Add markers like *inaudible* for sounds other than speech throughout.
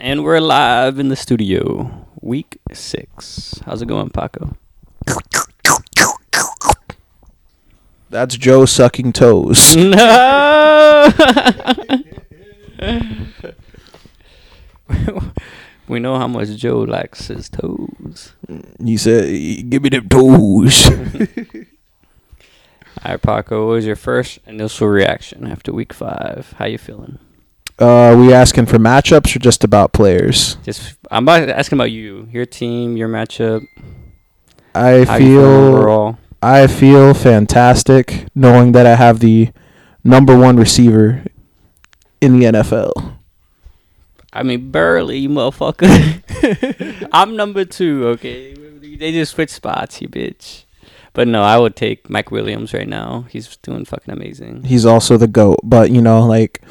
And we're live in the studio. Week six. How's it going, Paco? That's Joe sucking toes. No! *laughs* *laughs* we know how much Joe likes his toes. He said, "Give me them toes." *laughs* All right, Paco, what was your first initial reaction after week five? How you feeling? Uh, we asking for matchups or just about players? Just, I'm about asking about you, your team, your matchup. I how you feeling feel overall. I feel fantastic knowing that I have the number one receiver in the NFL. I mean, barely, you motherfucker. *laughs* I'm number two, okay? They just switch spots, you bitch. But no, I would take Mike Williams right now. He's doing fucking amazing. He's also the goat, but you know, like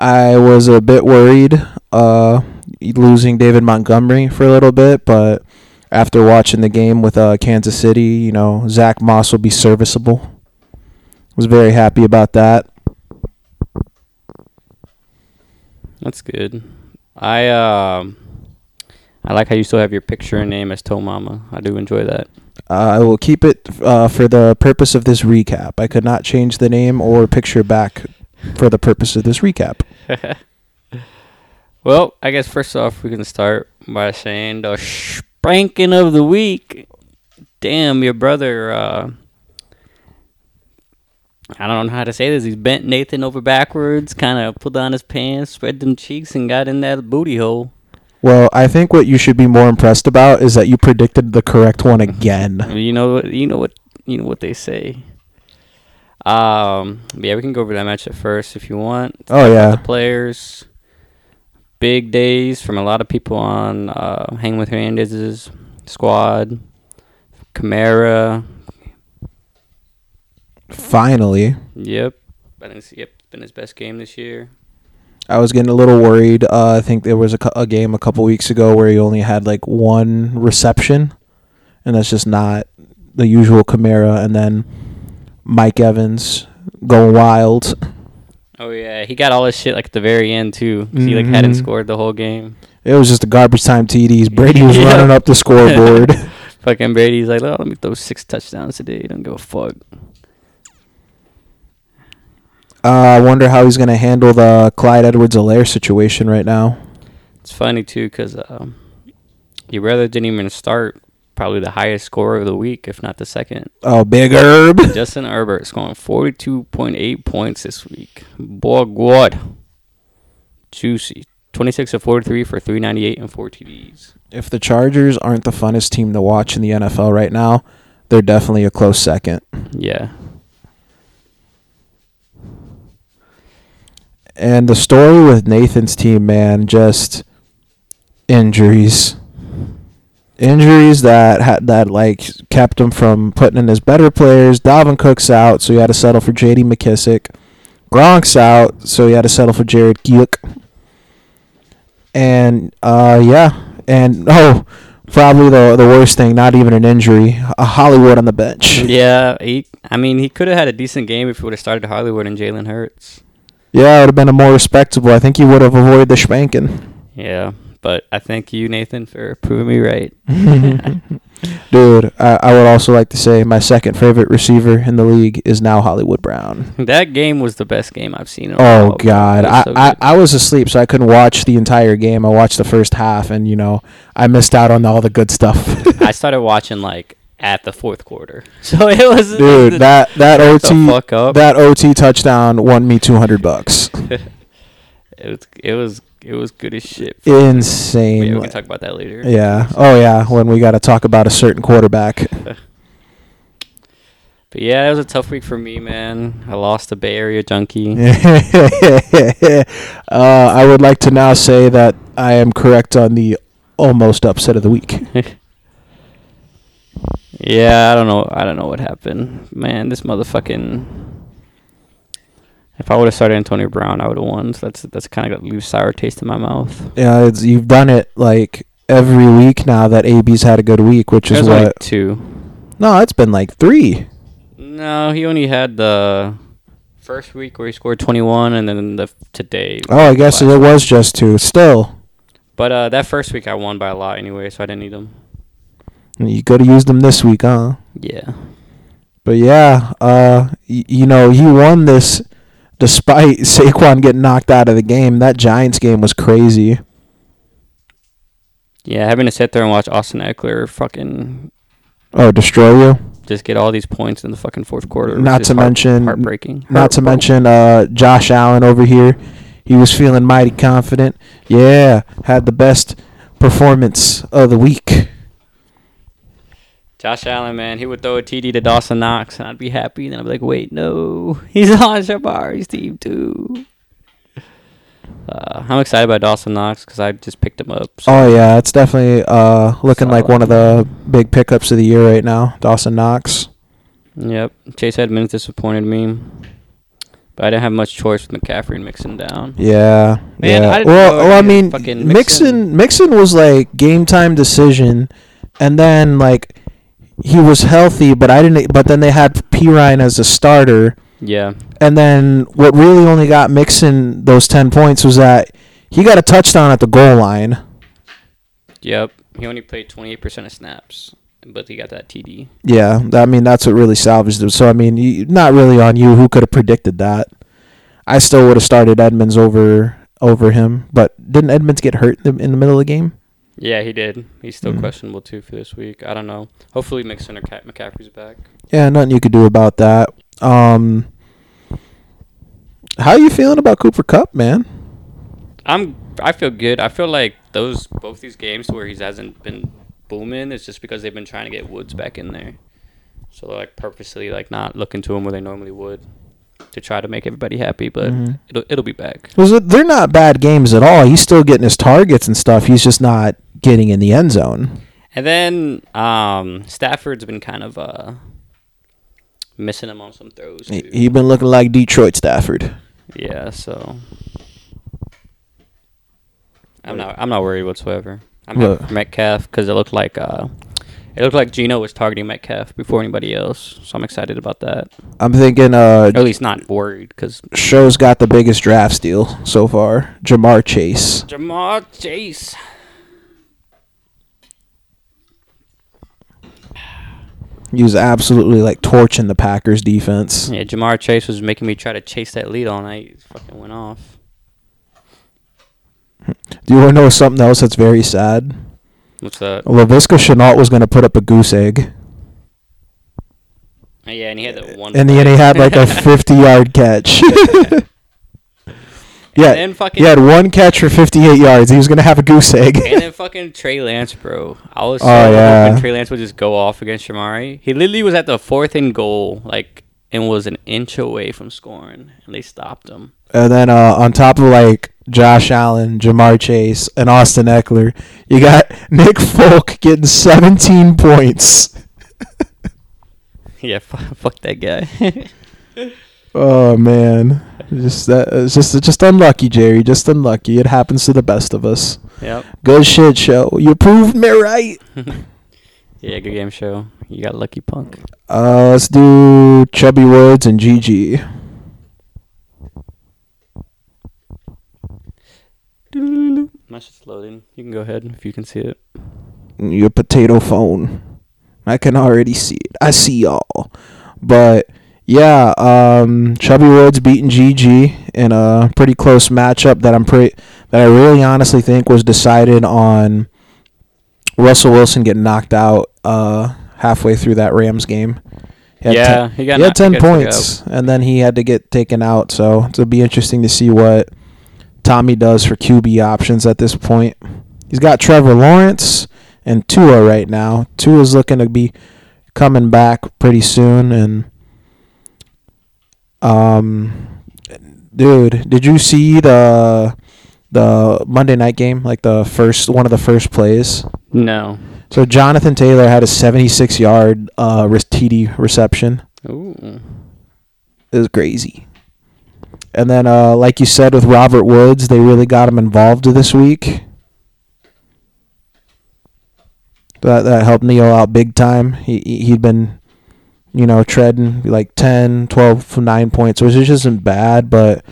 I was a bit worried uh losing David Montgomery for a little bit, but after watching the game with uh Kansas City, you know, Zach Moss will be serviceable. Was very happy about that. That's good. I um, I like how you still have your picture and name as Toe Mama. I do enjoy that. Uh, I will keep it uh, for the purpose of this recap. I could not change the name or picture back for the purpose of this recap. *laughs* well, I guess first off, we can start by saying the spanking of the week. Damn, your brother. Uh, I don't know how to say this. He's bent Nathan over backwards, kind of pulled down his pants, spread them cheeks, and got in that booty hole. Well, I think what you should be more impressed about is that you predicted the correct one *laughs* again. You know, what- you know what, you know what they say. Um, yeah, we can go over that match at first if you want. Oh yeah. the players. Big days from a lot of people on uh, Hang with Hernandez's squad. Kamara. Finally. Yep. I think it's, yep, been his best game this year. I was getting a little worried. Uh, I think there was a, a game a couple weeks ago where he only had like one reception, and that's just not the usual Kamara. And then Mike Evans going wild. Oh yeah, he got all his shit like at the very end too. 'cause He like hadn't Mhm. scored the whole game. It was just a garbage time TDs. Brady was *laughs* Yeah. running up the scoreboard. *laughs* Fucking Brady's like, oh, let me throw six touchdowns today. Don't give a fuck. uh, I wonder how he's gonna handle the Clyde Edwards-Helaire situation right now. It's funny too because um, your brother didn't even start. Probably the highest scorer of the week, if not the second. Oh, Big Herb. *laughs* Justin Herbert scoring 42.8 points this week. Boy, good. Juicy. 26 of 43 for 398 and 4 TDs. If the Chargers aren't the funnest team to watch in the NFL right now, they're definitely a close second. Yeah. And the story with Nathan's team, man, just injuries. Injuries that had that like kept him from putting in his better players. Dalvin Cook's out, so he had to settle for J.D. McKissic. Gronk's out, so he had to settle for Jared Giuk. And uh, yeah, and *laughs* oh, probably the the worst thing, not even an injury, a Hollywood on the bench. Yeah. He, I mean, he could have had a decent game if he would have started Hollywood and Jalen Hurts. Yeah, it would have been a more respectable. I think he would have avoided the spanking. Yeah. But I thank you, Nathan, for proving me right. *laughs* *laughs* Dude, I, I would also like to say my second favorite receiver in the league is now Hollywood Brown. That game was the best game I've seen. In Oh while. God, I, so I. I was asleep, so I couldn't watch the entire game. I watched the first half, and you know I missed out on all the good stuff. *laughs* I started watching like at the fourth quarter, so it was Dude, that that OT fuck up. that OT touchdown won me two hundred bucks. It was it was it was good as shit. Yeah, Insane. we can talk about that later. Yeah. Oh yeah. When we got to talk about a certain quarterback. *laughs* But yeah, it was a tough week for me, man. I lost a Bay Area junkie. *laughs* uh, I would like to now say that I am correct on the almost upset of the week. *laughs* Yeah, I don't know. I don't know what happened, man. This motherfucking. If I would have started Antonio Brown, I would have won. So that's that's kind of got leave sour taste in my mouth. Yeah, it's, you've done it like every week now that AB's had a good week, which is what. two. No, it's been like three. No, he only had the first week where he scored 21, and then the today. Oh, I guess it was just two. Still, But uh, that first week I won by a lot anyway, so I didn't need them. You could have used them this week, huh? Yeah. But yeah, uh, y- you know, he won this despite Saquon getting knocked out of the game. That Giants game was crazy. Yeah, having to sit there and watch Austin Ekeler fucking Oh, destroy you. just get all these points in the fucking fourth quarter. Not to heart- mention- heartbreaking. Not to mention uh, Josh Allen over here. He was feeling mighty confident. Yeah, had the best performance of the week. Josh Allen, man, he would throw a TD to Dawson Knox, and I'd be happy. And then I'd be like, wait, no, *laughs* he's on Shabari's team too. Uh, I'm excited about Dawson Knox because I just picked him up. so- Oh yeah, it's definitely uh, looking like Solid. one of the big pickups of the year right now. Dawson Knox. Yep. Chase Edmonds disappointed me. But I didn't have much choice with McCaffrey and Mixon down. Yeah, Man, yeah. I didn't well, know well, I mean, fucking Mixon, Mixon was like game time decision, and then like he was healthy, but I didn't. But then they had P Ryan as a starter, Yeah. and then what really only got Mixon those ten points was that he got a touchdown at the goal line. Yep. He only played 28% of snaps, but he got that TD. Yeah, I mean that's what really salvaged him. So I mean, not really on you. Who could have predicted that? I still would have started Edmonds over over him, but didn't Edmonds get hurt in the, in the middle of the game? Yeah, he did. He's still Mhm. questionable too for this week. I don't know. Hopefully Mixon or Cat McCaffrey's back. Yeah, nothing you could do about that. Um, how are you feeling about Cooper Kupp, man? I'm. I feel good. I feel like those both these games where he hasn't been booming is just because they've been trying to get Woods back in there. So they're like purposely like not looking to him where they normally would to try to make everybody happy. But Mhm. it'll it'll be back. It? They're not bad games at all. He's still getting his targets and stuff. He's just not getting in the end zone. And then um, Stafford's been kind of uh, missing him on some throws. He, Too. he been looking like Detroit Stafford. Yeah, so I'm not I'm not worried whatsoever. I'm Look. happy for Metcalf because it looked like uh, it looked like Gino was targeting Metcalf before anybody else. So I'm excited about that. I'm thinking uh, Or at least not worried because Show's got the biggest draft steal so far. Ja'Marr Chase. Ja'Marr Chase. He was absolutely like torching the Packers defense. Yeah, Ja'Marr Chase was making me try to chase that lead all night. He fucking went off. Do you want to know something else that's very sad? What's that? Laviska Shenault was going to put up a goose egg. Yeah, and he had that one. And then he had like a *laughs* 50 yard catch. *laughs* yeah. And then fucking He had one catch for 58 yards. He was going to have a goose egg. and then *laughs* fucking Trey Lance, bro. I was so Oh, yeah. hoping Trey Lance would just go off against Shamari. He literally was at the fourth and goal, like, and was an inch away from scoring, and they stopped him. and then uh, on top of like Josh Allen, Ja'Marr Chase, and Austin Ekeler, you got *laughs* Nick Folk getting 17 points. *laughs* Yeah, f- fuck that guy. Oh man, just that it's just it's just unlucky, Jerry. Just unlucky. It happens to the best of us. yep. Good shit, show. You proved me right. *laughs* Yeah, good game show. You got lucky punk. Uh, let's do Chubby Woods and GG. My shit's loading. You can go ahead if you can see it. Your potato phone. I can already see it. I see y'all. But yeah, um, Chubby Woods beating GG in a pretty close matchup that I'm pretty that I really honestly think was decided on Russell Wilson getting knocked out uh, halfway through that Rams game. He had yeah, ten- he got he had knocked- 10 got points, and then he had to get taken out. So it'll be interesting to see what Tommy does for QB options at this point. He's got Trevor Lawrence and Tua right now. Tua's looking to be coming back pretty soon, and um, dude, did you see the the Monday night game? Like the first one of the first plays. No. So Jonathan Taylor had a 76 yard uh, TD reception. Ooh. It was crazy. And then, uh, like you said, with Robert Woods, they really got him involved this week. That that helped Neil out big time. He- he'd been, you know, treading like 10, 12, 9 points, which isn't bad, but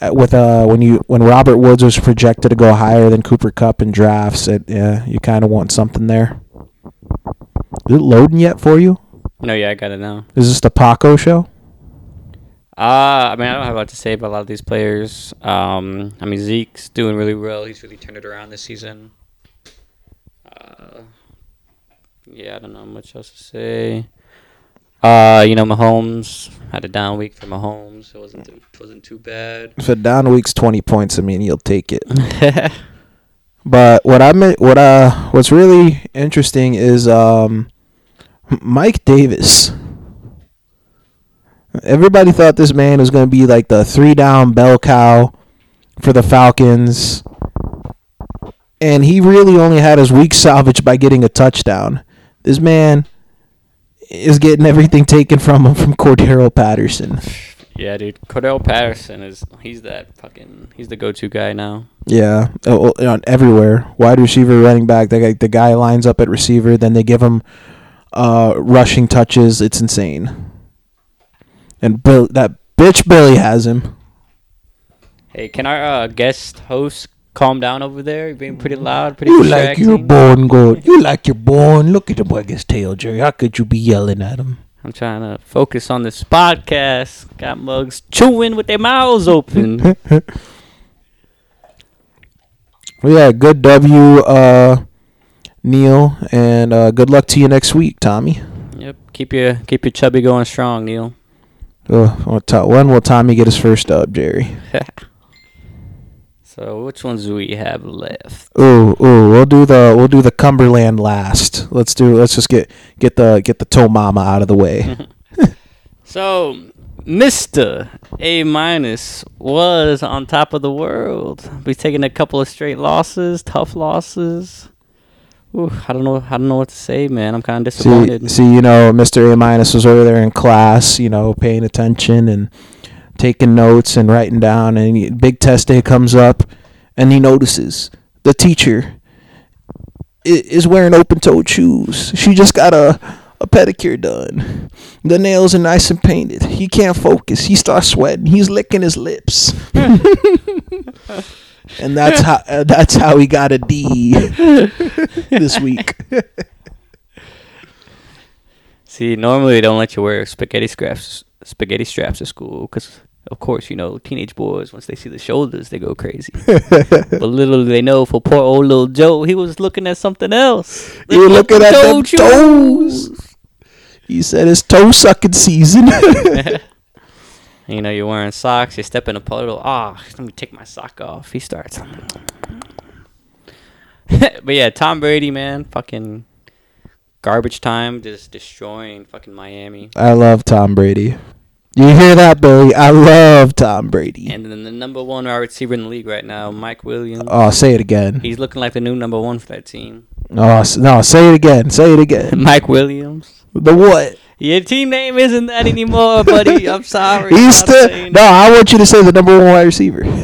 uh, with uh when you when Robert Woods was projected to go higher than Cooper Kupp in drafts, it yeah you kind of want something there. Is it loading yet for you? No, yeah, I got it now. Is this the Paco show? Uh, I mean, I don't have a lot to say about a lot of these players. Um, I mean, Zeke's doing really well. He's really turned it around this season. Uh, yeah, I don't know much else to say. Uh, you know, Mahomes had a down week for Mahomes. It wasn't too, wasn't too bad. If a down week's twenty points, I mean you'll take it. *laughs* But what I meant, what uh, what's really interesting is um, Mike Davis. Everybody thought this man was going to be like the three down bell cow for the Falcons, and he really only had his week salvaged by getting a touchdown. This man is getting everything taken from him from Cordarrelle Patterson. yeah, dude. Cordarrelle Patterson is he's that fucking he's the go-to guy now. Yeah, uh, uh, everywhere. Wide receiver, running back. The guy, the guy lines up at receiver. Then they give him uh, rushing touches. It's insane. And Bill, that bitch Billy has him. Hey, can our uh, guest host calm down over there? You're being pretty loud, pretty You like your born good. You like your born. Look at the boy tail, Jerry. How could you be yelling at him? I'm trying to focus on this podcast. Got mugs chewing with their mouths open. *laughs* Well, yeah, good W, uh, Neil, and uh, good luck to you next week, Tommy. yep. Keep your keep your chubby going strong, Neil. Ti- when will Tommy get his first dub, Jerry? *laughs* So which ones do we have left? Ooh, ooh, we'll do the we'll do the Cumberland last. Let's do let's just get get the get the toe mama out of the way. *laughs* *laughs* So Mr. A minus was on top of the world. We've taken a couple of straight losses, tough losses. Ooh, I don't know. I don't know what to say, man. I'm kind of see, disappointed. see, you know, Mr. A minus was over there in class, you know, paying attention and taking notes and writing down. And he- big test day comes up, and he notices the teacher is wearing open-toed shoes. She just got a a pedicure done. The nails are nice and painted. He can't focus. He starts sweating. He's licking his lips. *laughs* and that's how uh, that's how he got a D *laughs* this week. See, normally they don't let you wear spaghetti straps, spaghetti straps at school because, of course, you know, teenage boys once they see the shoulders, they go crazy. *laughs* *laughs* but little do they know, for poor old little Joe, he was looking at something else. You were looking at them Open-toed toes. He said it's toe sucking season. *laughs* You know, you're wearing socks, you're stepping a puddle. Ah, let me take my sock off. He starts. but yeah, Tom Brady, man, fucking garbage time, just destroying fucking Miami. I love Tom Brady. You hear that, Billy? I love Tom Brady. And then the number one wide receiver in the league right now, Mike Williams. Oh, say it again. He's looking like the new number one for that team. Oh, no, say it again. Say it again. *laughs* Mike Williams. The what? Your team name isn't that anymore, buddy. *laughs* I'm sorry. He's still no. I want you to say the number one wide receiver. No,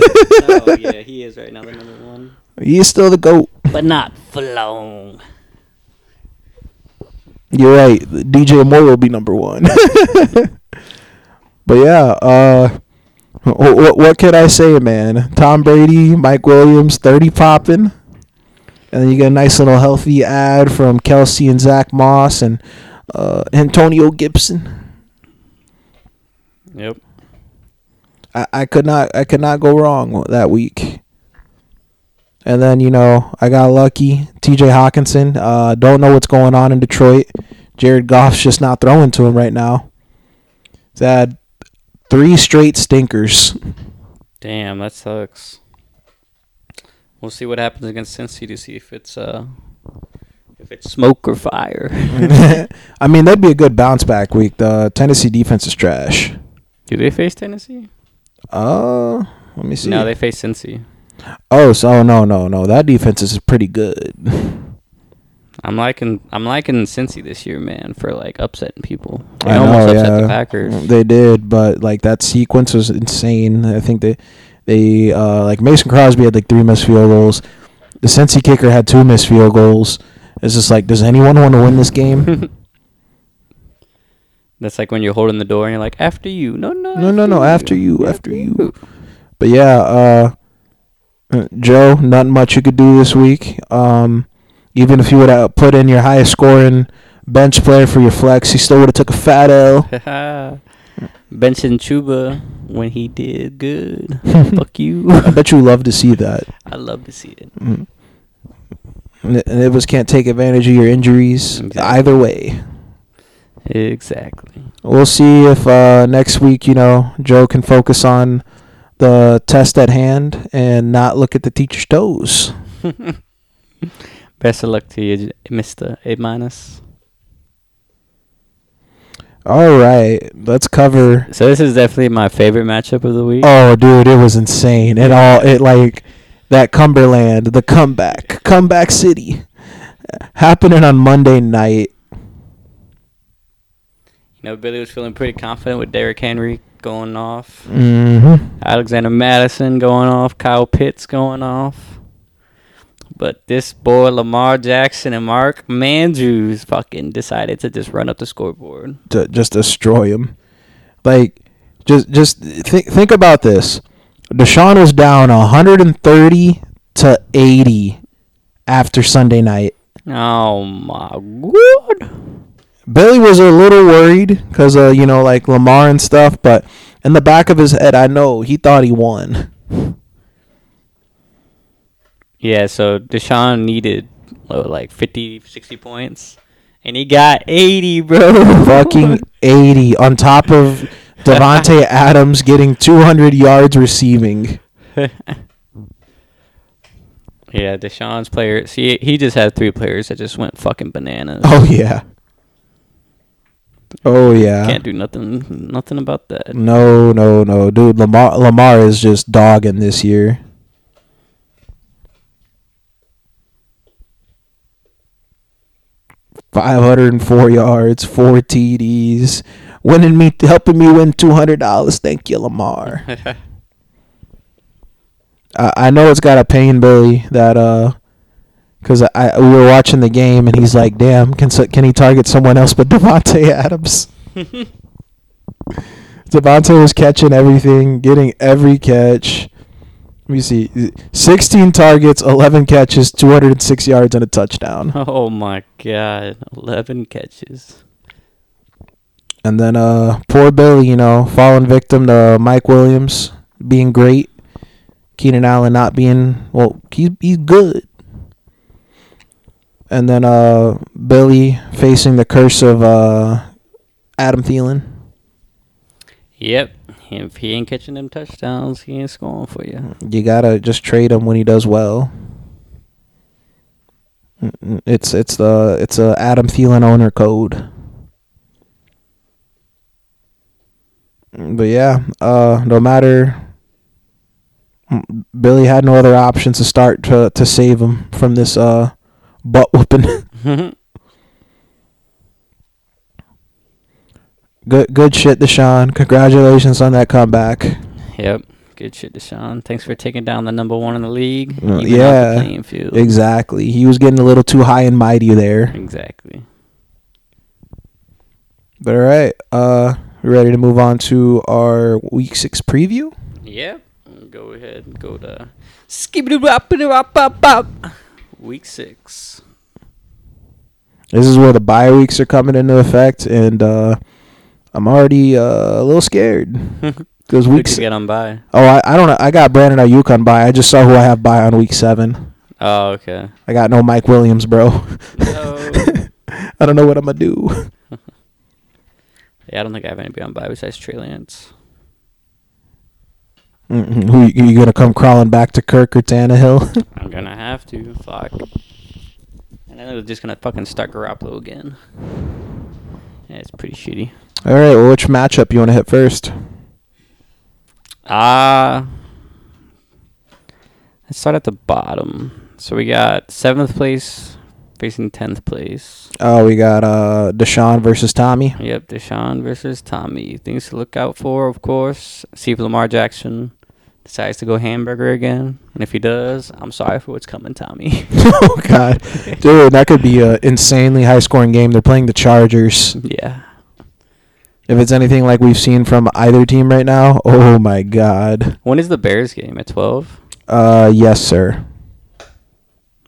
oh, *laughs* yeah, he is right now the number one. He's still the goat. But not for long. You're right. DJ Moore will be number one. But yeah, uh, what what can I say, man? Tom Brady, Mike Williams, thirty popping, and then you get a nice little healthy ad from Kelce and Zach Moss and uh, Antonio Gibson. Yep. I, I could not I could not go wrong that week. And then you know I got lucky. T.J. Hockenson. Uh, don't know what's going on in Detroit. Jared Goff's just not throwing to him right now. He's had three straight stinkers. Damn, that sucks. We'll see what happens against Cincy to see if it's uh if it's smoke or fire. *laughs* I mean that'd be a good bounce back week. The Tennessee defense is trash. Do they face Tennessee? Uh, let me see. No, they face Cincy. oh, so oh, no, no, no. That defense is pretty good. *laughs* I'm liking I'm liking Cincy this year, man, for like upsetting people. They I almost know, upset yeah. the Packers. They did, but like that sequence was insane. I think they they uh like Mason Crosby had like three missed field goals. The Cincy kicker had two missed field goals. It's just like, does anyone want to win this game? *laughs* That's like when you're holding the door and you're like, after you. No, no. no, no, no. After you, after you. But yeah, uh, Joe, not much you could do this week. Um, even if you would have put in your highest scoring bench player for your flex, he still would have took a fat L. *laughs* Benson Chuba when he did good. *laughs* Fuck you. I bet you love to see that. I love to see it. Mm. And it- was can't take advantage of your injuries Exactly. either way. Exactly. We'll see if uh, next week, you know, Joe can focus on the test at hand and not look at the teacher's toes. *laughs* Best of luck to you, Mister A minus. All right, let's cover. So this is definitely my favorite matchup of the week. Oh, dude, it was insane. It all it like that Cumberland, the comeback, comeback city, happening on Monday night. You know, Billy was feeling pretty confident with Derrick Henry going off, Mm-hmm. Alexander Mattison going off, Kyle Pitts going off. But this boy Lamar Jackson and Mark Mandrews fucking decided to just run up the scoreboard. To just destroy him, like just just think think about this. Deshaun was down 130 to 80 after Sunday night. Oh my god. Billy was a little worried because uh, you know, like Lamar and stuff, but in the back of his head, I know he thought he won. Yeah, so Deshaun needed what, like 50, 60 points. And he got 80, bro. *laughs* Fucking 80 on top of Davante *laughs* Adams getting 200 yards receiving. *laughs* yeah, Deshaun's players. He he just had three players that just went fucking bananas. Oh yeah. Oh yeah. Can't do nothing nothing about that. No, no, no, dude. Lamar Lamar is just dogging this year. Five hundred and four yards, four TDs, winning me, helping me win two hundred dollars. Thank you, Lamar. *laughs* I, I know it's got a pain, Billy, that uh, because I we were watching the game and he's like, "Damn, can can he target someone else but *laughs* Davante Adams?" *laughs* Davante was catching everything, getting every catch. Let me see, sixteen targets, eleven catches, two hundred and six yards, and a touchdown. *laughs* oh my god, 11 catches. And then uh, poor Billy, you know, falling victim to Mike Williams being great, Keenan Allen not being well. He's he's good. And then uh, Billy facing the curse of uh, Adam Thielen. Yep. If he ain't catching them touchdowns, he ain't scoring for you. You gotta just trade him when he does well. It's it's the it's a Adam Thielen owner code. But yeah, uh, no matter. Billy had no other options to start to to save him from this uh butt whooping. *laughs* good good shit, Deshaun. Congratulations on that comeback. yep. Good shit, Deshaun. Thanks for taking down the number one in the league. Uh, yeah, The. Exactly. He was getting a little too high and mighty there. Exactly. But all right, uh, we ready to move on to our week six preview? Yep. Go ahead and go to skibbity. Week six. This is where the bye weeks are coming into effect, and uh, I'm already uh, a little scared *laughs* because We week. Si- get on by. oh, I, I don't know. I got Brandon Aiyuk on by. I just saw who I have by on week seven. Oh, okay. I got no Mike Williams, bro. No. *laughs* I don't know what I'm gonna do. *laughs* Yeah, I don't think I have anybody on by besides Trey Lance. Mm-mm. Who you, you gonna come crawling back to Kirk or Tannehill? I'm gonna have to. Fuck. And then they're just gonna fucking start Garoppolo again. Yeah, it's pretty shitty. All right. Well, which matchup you want to hit first? Ah. let's start at the bottom. So we got seventh place facing tenth place. Oh, we got uh, Deshaun versus Tommy. Yep, Deshaun versus Tommy. Things to look out for, of course. See if Lamar Jackson decides to go hamburger again. And if he does, I'm sorry for what's coming, Tommy. *laughs* oh God, dude, that could be a insanely high scoring game. They're playing the Chargers. yeah. if it's anything like we've seen from either team right now, oh my god. When is the Bears game? At twelve? Uh, yes, sir.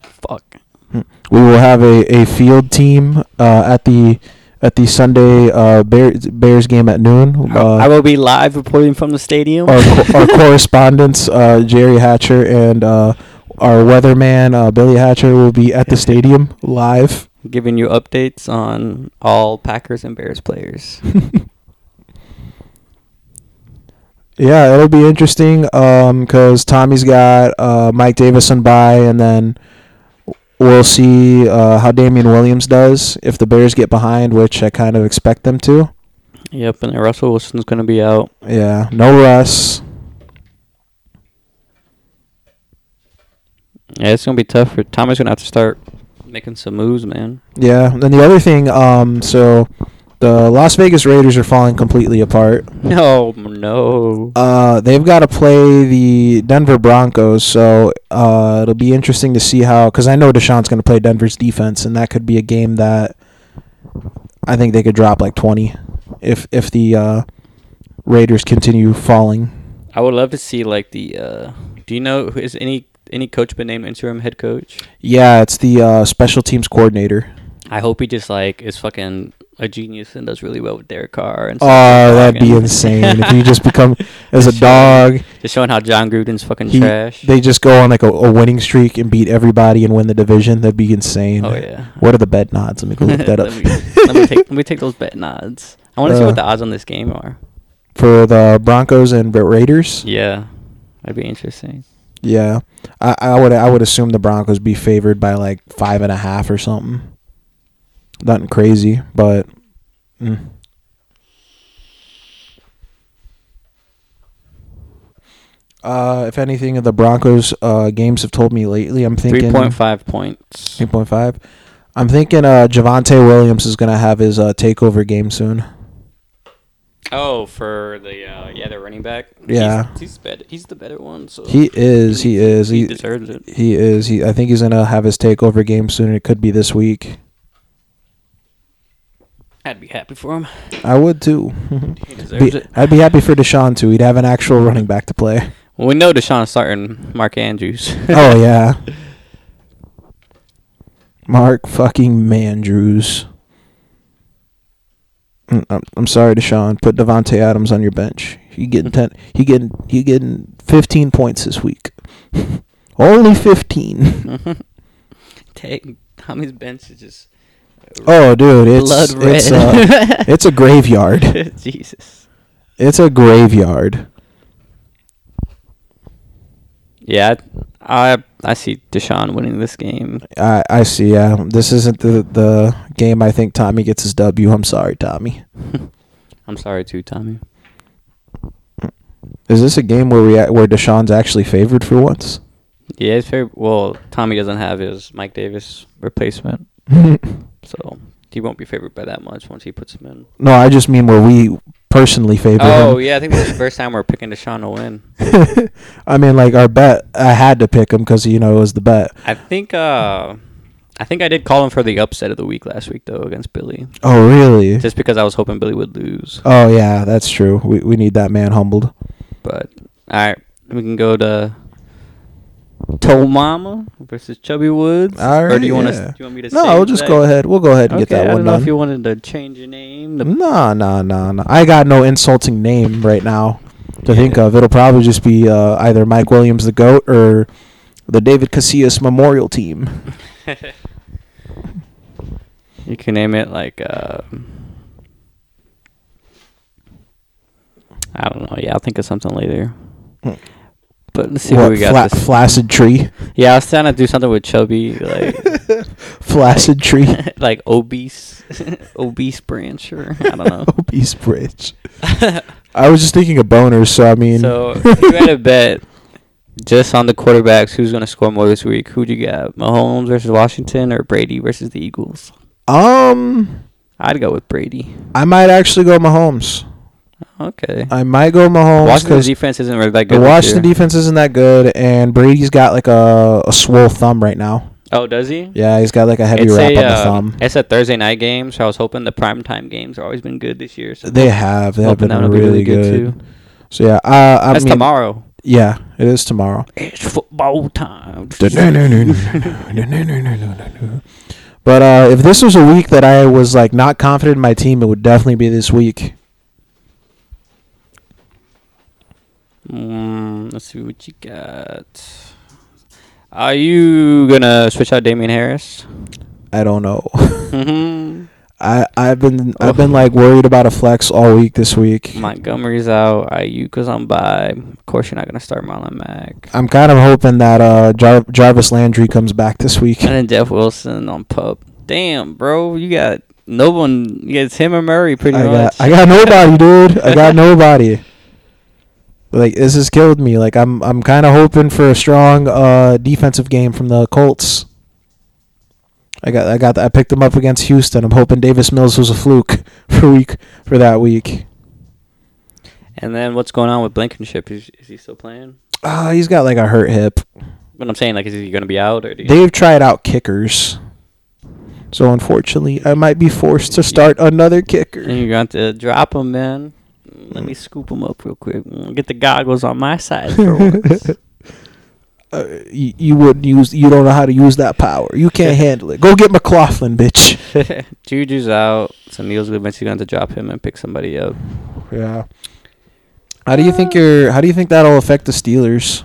Fuck. We will have a, a field team uh, at the at the Sunday uh, Bears Bears game at noon. Uh, I will be live reporting from the stadium. our, co- our *laughs* correspondents, uh, Jerry Hatcher and uh, our weatherman, uh, Billy Hatcher, will be at the stadium live. giving you updates on all Packers and Bears players. *laughs* Yeah, it'll be interesting because Tommy's got uh, Mike Davison by, and then we'll see uh, how Damien Williams does if the Bears get behind, which I kind of expect them to. yep, and Russell Wilson's gonna be out. Yeah, no Russ. Yeah, it's gonna be tough for Tommy's gonna have to start making some moves, man. Yeah, and the other thing, um, so the Las Vegas Raiders are falling completely apart. No, no. Uh, they've got to play the Denver Broncos, so uh, it'll be interesting to see how. Because I know Deshaun's going to play Denver's defense, and that could be a game that I think they could drop like twenty if if the uh, Raiders continue falling. I would love to see like the. uh Do you know who is any any coach been named interim head coach? Yeah, it's the uh, special teams coordinator. I hope he just like is fucking a genius and does really well with their car. And Oh, that'd be insane if you *laughs* just become as a showing- dog. Just showing how Jon Gruden's fucking He, trash. they just go on like a, a winning streak and beat everybody and win the division. That'd be insane. oh yeah. What are the bet odds? Let me go look that *laughs* up. let, me, let me take let me take those bet odds. I want to see Uh, what the odds on this game are. For the Broncos and Raiders. Yeah, that'd be interesting. Yeah, I, I would I would assume the Broncos be favored by like five and a half or something. Nothing crazy, but. Mm. Uh, if anything, of the Broncos uh, games have told me lately, I'm thinking Three point five points. Three point five. I'm thinking uh, Javonte Williams is gonna have his uh, takeover game soon. Oh, for the uh, yeah, the running back. Yeah. he's, he's better. He's the better one. So He is. He is. He He deserves it. he is. He. I think he's gonna have his takeover game soon. It could be this week. I'd be happy for him. I would too. He *laughs* deserves Be- it. I'd be happy for Deshaun too. He'd have an actual running back to play. Well, we know Deshaun's starting Mark Andrews. *laughs* oh yeah. *laughs* Mark fucking Mandrews. Mm, I'm, I'm sorry, Deshaun. Put Davante Adams on your bench. He getting ten. He getting he getting 15 points this week. Only 15. Take Tommy's bench is just Oh, dude, it's blood red. it's uh, *laughs* it's a graveyard. Jesus. It's a graveyard. Yeah, I I, see Deshaun winning this game. I I see. Yeah, this isn't the the game. I think Tommy gets his W. I'm sorry, Tommy. *laughs* I'm sorry too, Tommy. Is this a game where we a- where Deshaun's actually favored for once? Yeah, it's very well. Tommy doesn't have his Mike Davis replacement, *laughs* so he won't be favored by that much once he puts him in. No, I just mean where we personally favor him. Oh him. yeah, I think this is the first *laughs* time we're picking Deshaun to win. *laughs* I mean, like our bet, I had to pick him because you know it was the bet. I think uh, I think I did call him for the upset of the week last week though against Billy, Oh, really? just because I was hoping Billy would lose. Oh, yeah, that's true. We we need that man humbled. But all right, we can go to Toe Mama versus Chubby Woods. All or do you right, want to? Do you want me to? No, we'll just that? go ahead. We'll go ahead and Okay, get that I one don't know done. if you wanted to change your name. No, no, no, no. I got no insulting name right now to think of. It'll probably just be uh, either Mike Williams, the GOAT, or the David Casillas Memorial Team. *laughs* you can name it like. Uh, I don't know. Yeah, I'll think of something later. Hmm. But let's see What, we got. fla- this- flaccid Tree? yeah, I was trying to do something with Chubby, like *laughs* Flaccid Tree? *laughs* like obese, *laughs* obese branch, or I don't know. Obese branch. I was just thinking of boners, so I mean. So you had a bet just on the quarterbacks, who's going to score more this week? Who'd you got? Mahomes versus Washington or Brady versus the Eagles? um, I'd go with Brady. I might actually go Mahomes. Okay. I might go Mahomes Washington's defense isn't really that the good. this Washington defense isn't that good, and Brady's got like a, a swole thumb right now. Oh, does he? Yeah, he's got like a heavy It's wrap a, on the uh, thumb. It's a Thursday night game, so I was hoping the primetime games have always been good this year. So They have. They have been that'll be really, good. too. So yeah, uh, I That's mean, tomorrow. Yeah, it is tomorrow. It's football time. *laughs* But uh, if this was a week that I was like not confident in my team, it would definitely be this week. Mm, let's see what you got. Are you gonna switch out Damien Harris? I don't know. *laughs* hmm I I've been I've Oh. been like worried about a flex all week this week. Montgomery's out. Ayuka's on by. Of course, you're not gonna start Marlon Mack. I'm kind of hoping that uh Jar- Jarvis Landry comes back this week. And then Jeff Wilson on pup. Damn, bro, you got no one. Got him or Murray pretty I much. got I got nobody, dude. I got *laughs* nobody. Like this has killed me. Like I'm I'm kind of hoping for a strong uh defensive game from the Colts. I got I got I picked them up against Houston. I'm hoping Davis Mills was a fluke *laughs* for week for that week. And then what's going on with Blankenship? Is, is he still playing? Uh, he's got like a hurt hip. But I'm saying, like, is he gonna be out or? Do you They've tried out kickers. So unfortunately, I might be forced to start another kicker. And you got to drop him, man. Let me scoop him up real quick. Mm, Get the goggles on my side for once. *laughs* uh, you, you wouldn't use. You don't know how to use that power. You can't *laughs* handle it. Go get McLaughlin, bitch. *laughs* Juju's out, Neil's eventually going to drop him and pick somebody up. Yeah. How do you think your How do you think that'll affect the Steelers?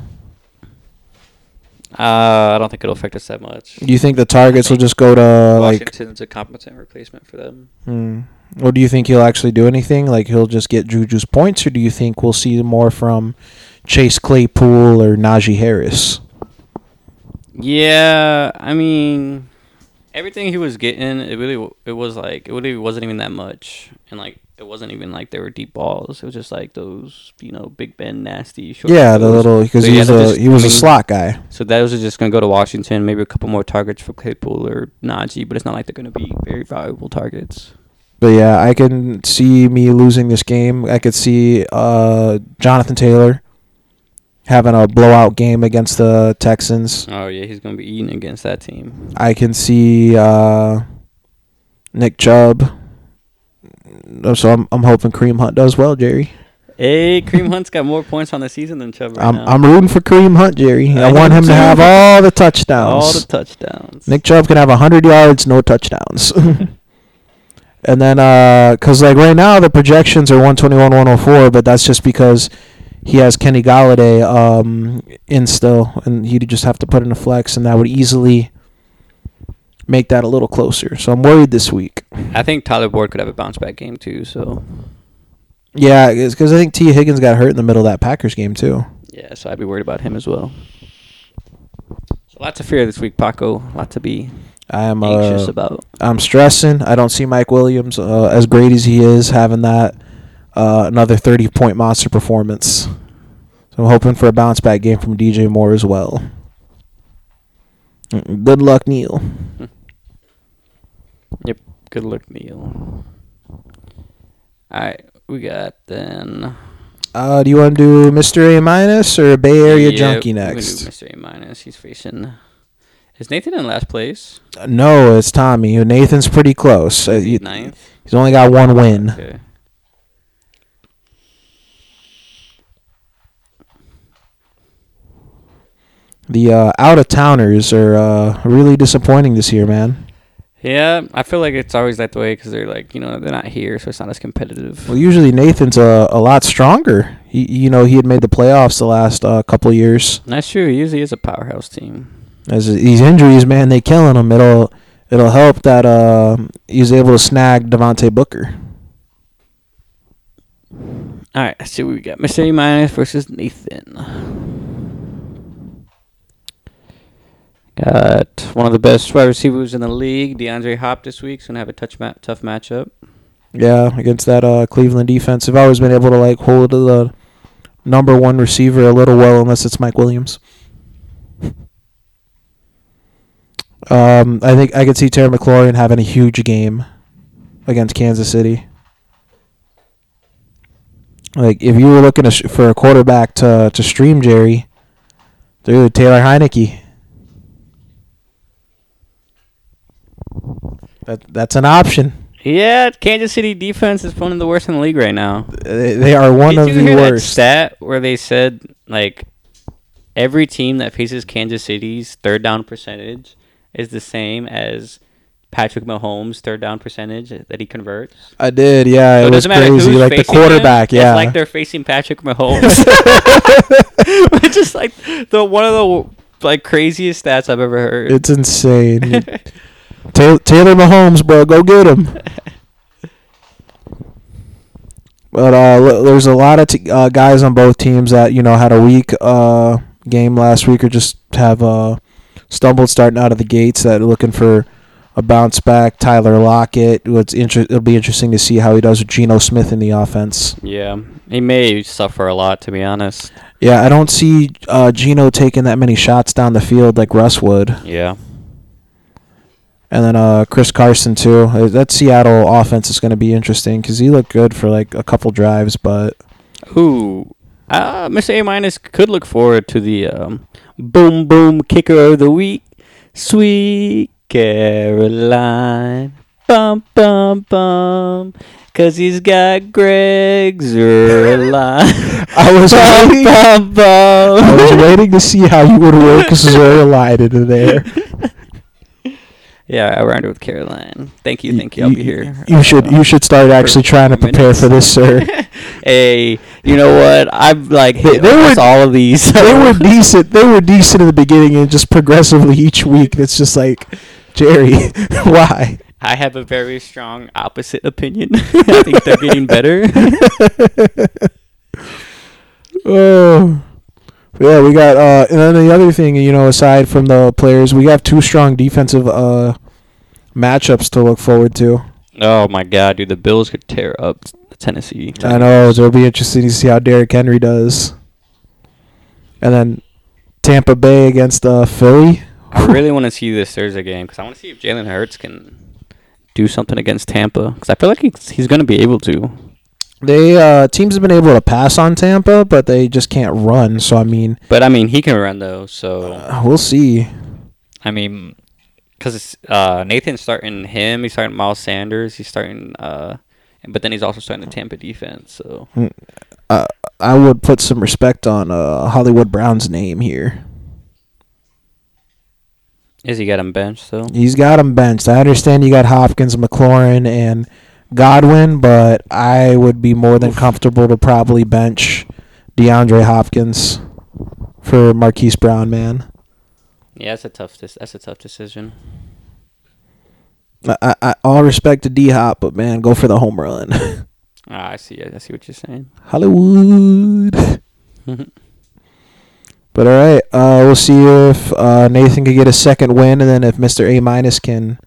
Uh, I don't think it'll affect us that much. Do you think the targets will just go to like? Washington's a competent replacement for them. Hmm. Or do you think he'll actually do anything? Like he'll just get Juju's points, or do you think we'll see more from Chase Claypool or Najee Harris? Yeah, I mean, everything he was getting, it really, it was like, it really wasn't even that much, and like, it wasn't even like they were deep balls. It was just like those, you know, Big Ben nasty. Short Yeah, the little because So, he was a just- he was I a mean- slot guy. So those are just gonna go to Washington. Maybe a couple more targets for Claypool or Najee, but it's not like they're gonna be very valuable targets. But yeah, I can see me losing this game. I could see uh, Jonathan Taylor having a blowout game against the Texans. Oh yeah, he's gonna be eating against that team. I can see uh, Nick Chubb. So I'm I'm hoping Kareem Hunt does well, Jerry. Hey, Kareem Hunt's got more points on the season than Chubb right I'm now. I'm rooting for Kareem Hunt, Jerry. I, I want him to have all the touchdowns. all the touchdowns. Nick Chubb can have 100 yards, no touchdowns. *laughs* and then, because like right now the projections are 121, 104, but that's just because he has Kenny Golladay um, in still, and he'd just have to put in a flex, and that would easily make that a little closer. So I'm worried this week. I think Tyler Boyd could have a bounce back game too. So Yeah, because I think Tee Higgins got hurt in the middle of that Packers game too. yeah, so I'd be worried about him as well. So lots of fear this week, Paco. Lots to be I am anxious uh, about. I'm stressing. I don't see Mike Williams uh, as great as he is having that uh, another 30 point monster performance. So I'm hoping for a bounce back game from DJ Moore as well. Good luck, Neil. Yep. Good luck, Neil. All right, we got then. Uh, do you want to do Mr. A minus or Bay Area Yeah, Junkie we're gonna do next? Mr. A minus. He's facing. Is Nathan in last place? Uh, No, it's Tommy. Nathan's pretty close. Uh, you- Ninth. he's only got one win. Okay. The uh, out of towners are uh, really disappointing this year, man. Yeah, I feel like it's always that way because they're like, you know, they're not here, so it's not as competitive. Well, usually Nathan's a, a lot stronger. He, you know, he had made the playoffs the last uh, couple years. That's true. He usually is a powerhouse team. As these injuries, man, they killing him. It'll it'll help that uh, he's able to snag Devontae Booker. All right, let's see what we got. A minus versus Nathan. Got one of the best wide receivers in the league, DeAndre Hop, this week. He's gonna have a touch ma- tough matchup. Yeah, against that uh, Cleveland defense, they've always been able to like hold the number one receiver a little well, unless it's Mike Williams. Um, I think I could see Terry McLaurin having a huge game against Kansas City. Like if you were looking sh- for a quarterback to to stream Jerry, dude, Taylor Heinicke. That that's an option. Yeah, Kansas City defense is one of the worst in the league right now. They, they are one Did of you the hear that worst. stat where they said like every team that faces Kansas City's third down percentage is the same as Patrick Mahomes' third down percentage that he converts. I did, yeah. So it was crazy. Like the facing him, quarterback, yeah. It's like they're facing Patrick Mahomes. *laughs* *laughs* Which is like the one of the like craziest stats I've ever heard. it's insane. *laughs* Taylor, Taylor Mahomes, bro, go get him. *laughs* But uh, there's a lot of t- uh, guys on both teams that you know had a weak uh, game last week or just have uh, stumbled starting out of the gates that are looking for a bounce back. Tyler Lockett. What's inter- it'll be interesting to see how he does with Geno Smith in the offense. yeah, he may suffer a lot to be honest. Yeah, I don't see uh, Geno taking that many shots down the field like Russ would. Yeah. And then uh, Chris Carson too. Uh, That Seattle offense is going to be interesting because he looked good for like a couple drives, but Ooh, uh, Mr. A minus could look forward to the um, boom boom kicker of the week, Sweet Caroline, bum bum bum, cause he's got Greg Zuerlein. *laughs* I was bum waiting. bum bum. I was waiting to see how you would work Zuerlein *laughs* into there. Yeah, I rhymed it with Caroline. Thank you, thank you. I'll be here. You should you should start actually trying to prepare for this, sir. *laughs* hey, you know what? I've like hit they almost were- all of these. they were decent. They were decent in the beginning, and just progressively each week, it's just like, Jerry, *laughs* why? I have a very strong opposite opinion. *laughs* I think they're getting better. Oh. Yeah, we got uh and then the other thing, you know, aside from the players, we have two strong defensive uh matchups to look forward to. oh my god, dude, the Bills could tear up Tennessee. I know so it'll be interesting to see how Derrick Henry does. And then Tampa Bay against uh Philly. I really want to see this Thursday game because I want to see if Jalen Hurts can do something against Tampa because I feel like he's, he's going to be able to. They uh teams have been able to pass on Tampa, but they just can't run. So I mean, But I mean, he can run though, so uh, we'll see. I mean, because uh, Nathan's starting him, he's starting Miles Sanders, he's starting, uh, but then he's also starting the Tampa defense. So I would put some respect on uh Hollywood Brown's name here. is he got him benched? though? He's got him benched. I understand you got Hopkins, McLaurin, and Godwin, but I would be more than comfortable to probably bench DeAndre Hopkins for Marquise Brown, man. yeah, that's a tough. That's a tough decision. I, I, all respect to D Hop, but man, go for the home run. *laughs* Ah, I see. I see what you're saying. *laughs* Hollywood. *laughs* But all right, uh, we'll see if uh, Nathan can get a second win, and then if Mister A minus can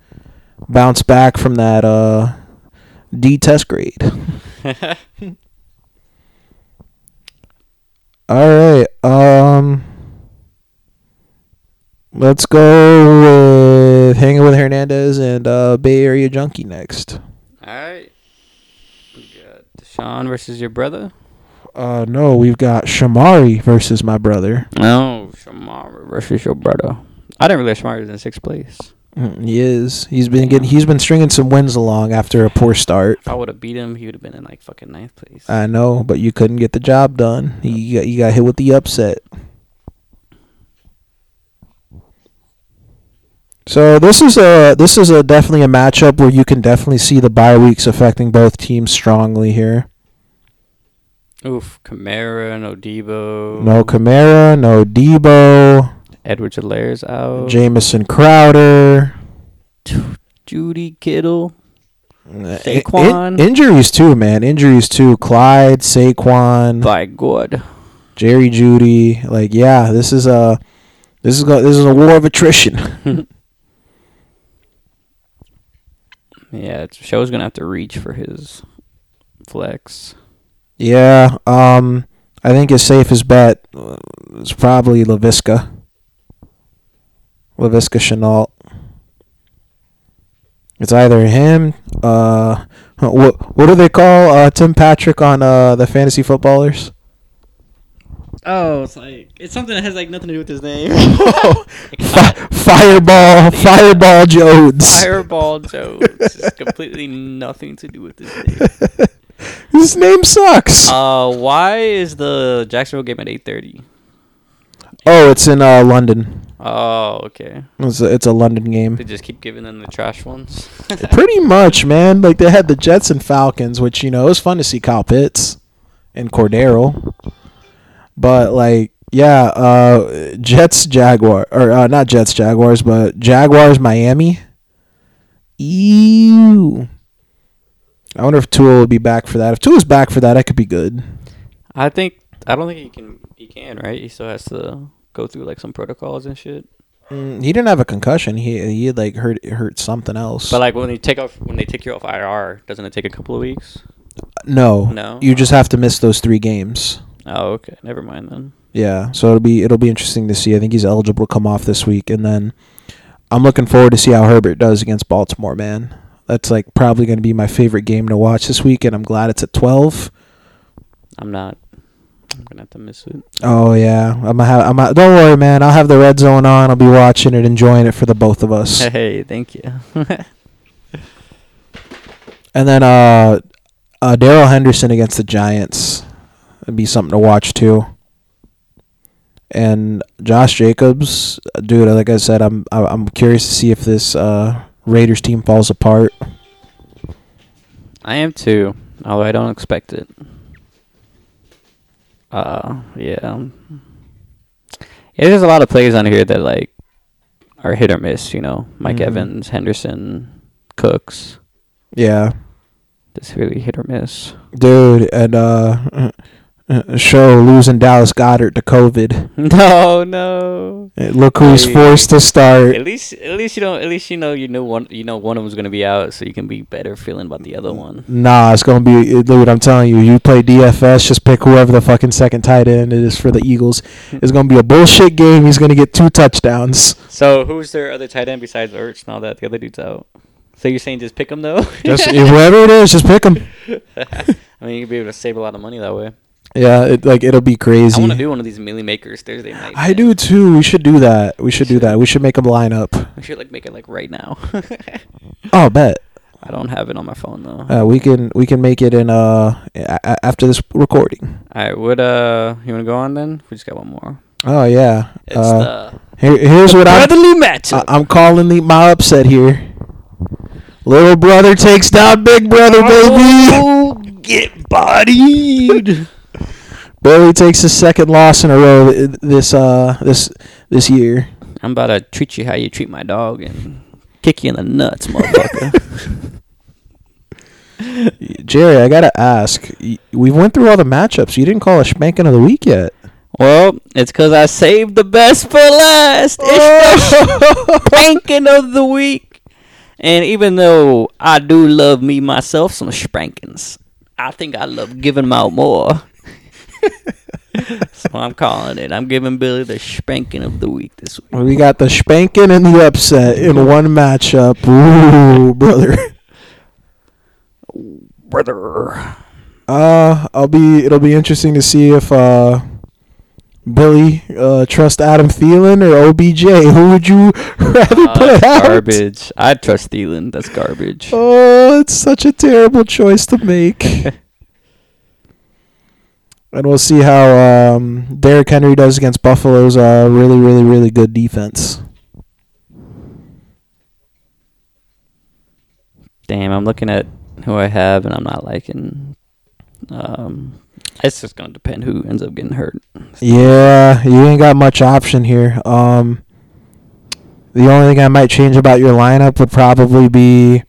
bounce back from that uh, D test grade. *laughs* All right, um, let's go with hanging with Hernandez and uh, Bay Area Junkie next. All right. We got Deshaun versus your brother. Uh, no, we've got Shamari versus my brother. No, Shamar versus your brother. I didn't realize Shamar was in sixth place. Mm, He is. He's been getting. He's been stringing some wins along after a poor start. If I would have beat him, he would have been in like fucking ninth place. I know, but you couldn't get the job done. You got, you got hit with the upset. So this is a this is a definitely a matchup where you can definitely see the bye weeks affecting both teams strongly here. Oof, Kamara, no Debo. No Kamara, no Debo, Edwards-Helaire's out. Jamison Crowder. Jeudy Kittle. Saquon. in- injuries too, man. Injuries too. Clyde, Saquon. By God. Jerry Jeudy. Like, yeah, this is a this is go, this is a war of attrition. *laughs* Yeah, it's, Show's gonna have to reach for his flex. yeah, um, I think his safest bet uh, is probably Laviska. Laviska Shenault. It's either him. Uh, *laughs* what what do they call uh, Tim Patrick on uh, the fantasy footballers? Oh, it's like it's something that has like nothing to do with his name. *laughs* Fi- Fireball, Fireball Jones. Fireball Jones. It's completely *laughs* nothing to do with his name. His name sucks. Uh, why is the Jacksonville game at eight thirty? oh, it's in uh, London. Oh, okay. It's a, it's a London game. They just keep giving them the trash ones. *laughs* Pretty much, man. Like they had the Jets and Falcons, which you know it was fun to see Kyle Pitts and Cordarrelle. But like, yeah, uh, Jets Jaguar or uh, not Jets Jaguars, but Jaguars Miami. Ew. I wonder if Tua will be back for that. If Tua's back for that, that could be good. I think I don't think he can. He can, right? He still has to go through like some protocols and shit. Mm, he didn't have a concussion. He he had like hurt hurt something else. But like when they take off, when they take you off IR, doesn't it take a couple of weeks? no, No? You just have to miss those three games. Oh, okay. Never mind then. Yeah, so it'll be it'll be interesting to see. I think he's eligible to come off this week, and then I'm looking forward to see how Herbert does against Baltimore. Man, that's like probably going to be my favorite game to watch this week, and I'm glad it's at 12. I'm not. I'm gonna have to miss it. Oh yeah, I'm gonna have. I'm. Don't worry, man. I'll have the red zone on. I'll be watching it, enjoying it for the both of us. *laughs* Hey, thank you. *laughs* And then uh, uh Darrell Henderson against the Giants would be something to watch too. And Josh Jacobs, dude, like I said, I'm I'm curious to see if this uh Raiders team falls apart. I am too, although I don't expect it. Uh, yeah. Yeah, there's a lot of players on here that like are hit or miss. You know, Mike Mhm. Evans, Henderson, Cooks. Yeah, Just really hit or miss. dude, and uh, show losing Dallas Goedert to COVID. *laughs* No, no. Uh, Look who's Hey. forced to start. At least, at least you don't. At least you know you know one. You know one of them's gonna be out, so you can be better feeling about the other one. Nah, it's gonna be dude. I'm telling you, you play DFS, just pick whoever the fucking second tight end is for the Eagles. *laughs* It's gonna be a bullshit game. He's gonna get two touchdowns. So who's their other tight end besides Ertz? Now that the other dude's out. So you're saying just pick him though? Just whoever it is, just pick him. *laughs* I mean, you'd be able to save a lot of money that way. Yeah, it, like it'll be crazy. I want to do one of these Milly Makers Thursday night. I man. do too. We should do that. We should do that. We should make them line up. We should like make it like right now. *laughs* Oh, bet. I don't have it on my phone though. Uh, we can we can make it in uh a- after this recording. All right, would uh, you want to go on then? We just got one more. Oh yeah. It's Uh, the here, here's what I'm. brotherly match. I- I'm calling the my upset here. Little brother takes down big brother, baby. Oh, get bodied. *laughs* Barely takes his second loss in a row this uh this this year. I'm about to treat you how you treat my dog and kick you in the nuts, motherfucker. *laughs* Jerry, I gotta ask. We went through all the matchups. You didn't call a spanking of the week yet. well, it's because I saved the best for last. It's the *laughs* spanking of the week. And even though I do love me myself some spankings, I think I love giving them out more. So I'm calling it. I'm giving Billy the spanking of the week this week. We got the spanking and the upset in one matchup. Ooh, brother. Brother. Uh, I'll be. It'll be interesting to see if uh, Billy uh trust Adam Thielen or OBJ. Who would you *laughs* rather Uh, put that's out? garbage. I trust Thielen. That's garbage. Oh, it's such a terrible choice to make. *laughs* and we'll see how um, Derrick Henry does against Buffalo's uh, really, really, really good defense. Damn, I'm looking at who I have and I'm not liking. Um, it's just gonna depend who ends up getting hurt. Yeah, you ain't got much option here. Um, the only thing I might change about your lineup would probably be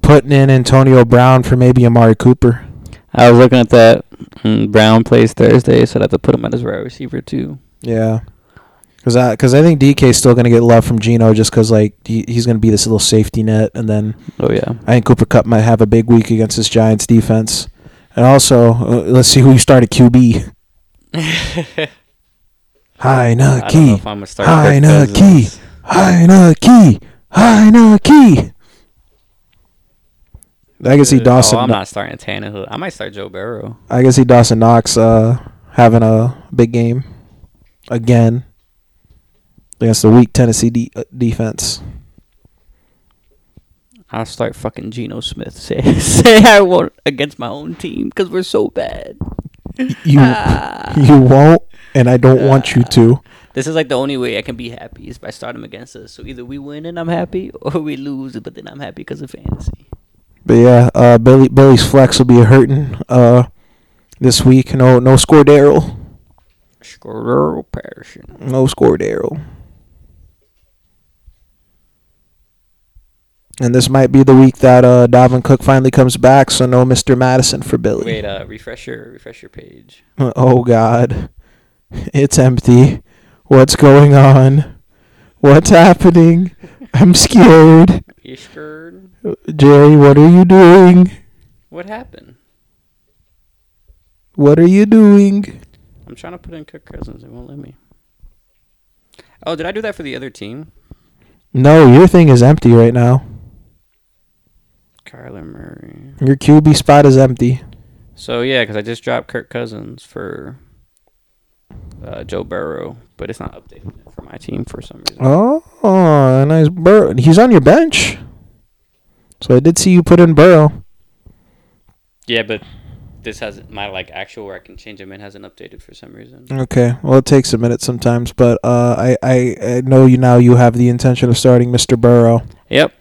putting in Antonio Brown for maybe Amari Cooper. I was looking at that. Mm, Brown plays Thursday, so I'd have to put him at his wide receiver too. Yeah. Cause I, cause I think DK's still gonna get love from Geno just cause like he, he's gonna be this little safety net, and then Oh yeah. I think Cooper Kupp might have a big week against this Giants defense. And also, uh, let's see who you start at QB. Hi *laughs* I don't know Naki, if I'm gonna start. Hi, Kirk Naki. Cousins. Heinicke, hi Naki. I can see Uh, Dawson. Oh, I'm not starting Tannehill. I might start Joe Burrow. I can see Dawson Knox uh, having a big game again against the weak Tennessee de- uh, defense. I'll start fucking Geno Smith. *laughs* Say say I won't against my own team because we're so bad. You Ah. *laughs* you won't, and I don't want you to. *laughs* This is like the only way I can be happy is by starting against us. So either we win and I'm happy, or we lose, but then I'm happy because of fantasy. But yeah, uh, Billy Billy's flex will be hurting uh, this week. No no score Daryl. Squirrel passion. No score Daryl. And this might be the week that uh, Dalvin Cook finally comes back, so no Mr. Mattison for Billy. Wait, uh, refresh your refresh your page. *laughs* Oh God, it's empty. What's going on? What's happening? I'm scared. You scared? Jerry, what are you doing? What happened? What are you doing? I'm trying to put in Kirk Cousins. It won't let me. Oh, did I do that for the other team? No, your thing is empty right now. Kyler Murray. Your QB spot is empty. So yeah, because I just dropped Kirk Cousins for uh, Joe Burrow, but it's not updated for my team for some reason. Oh, a nice Burrow. He's on your bench. So I did see you put in Burrow. Yeah, but this has my like actual where I can change them in hasn't updated for some reason. Okay, well it takes a minute sometimes, but uh, I, I I know you now. You have the intention of starting Mr. Burrow. Yep,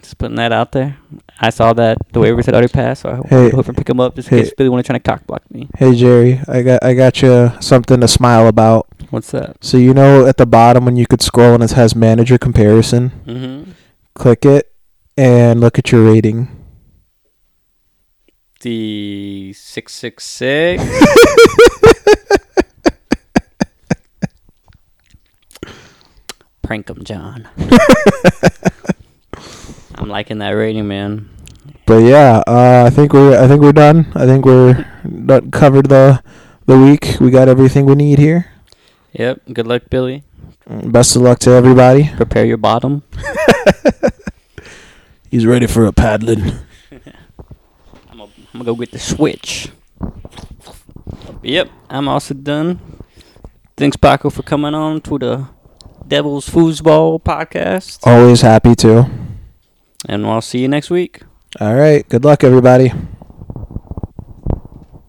just putting that out there. I saw that the waiver said already passed, so I hope Hey. I hope I pick him up just in Hey. case Billy want to try to cock block me. Hey Jerry, I got I got you something to smile about. What's that? So you know at the bottom when you could scroll and it has manager comparison, Mm-hmm. click it and look at your rating. Six six six. Prank him, John. *laughs* I'm liking that rating, man. But yeah, uh, I think we're I think we're done. I think we're done, covered the the week. We got everything we need here. Yep. Good luck, Billy. Best of luck to everybody. Prepare your bottom. *laughs* He's ready for a paddling. I'm gonna, go get the switch. Yep, I'm also done. Thanks, Paco, for coming on to the Devil's Foosball podcast. Always happy to. And I'll see you next week. All right. Good luck, everybody.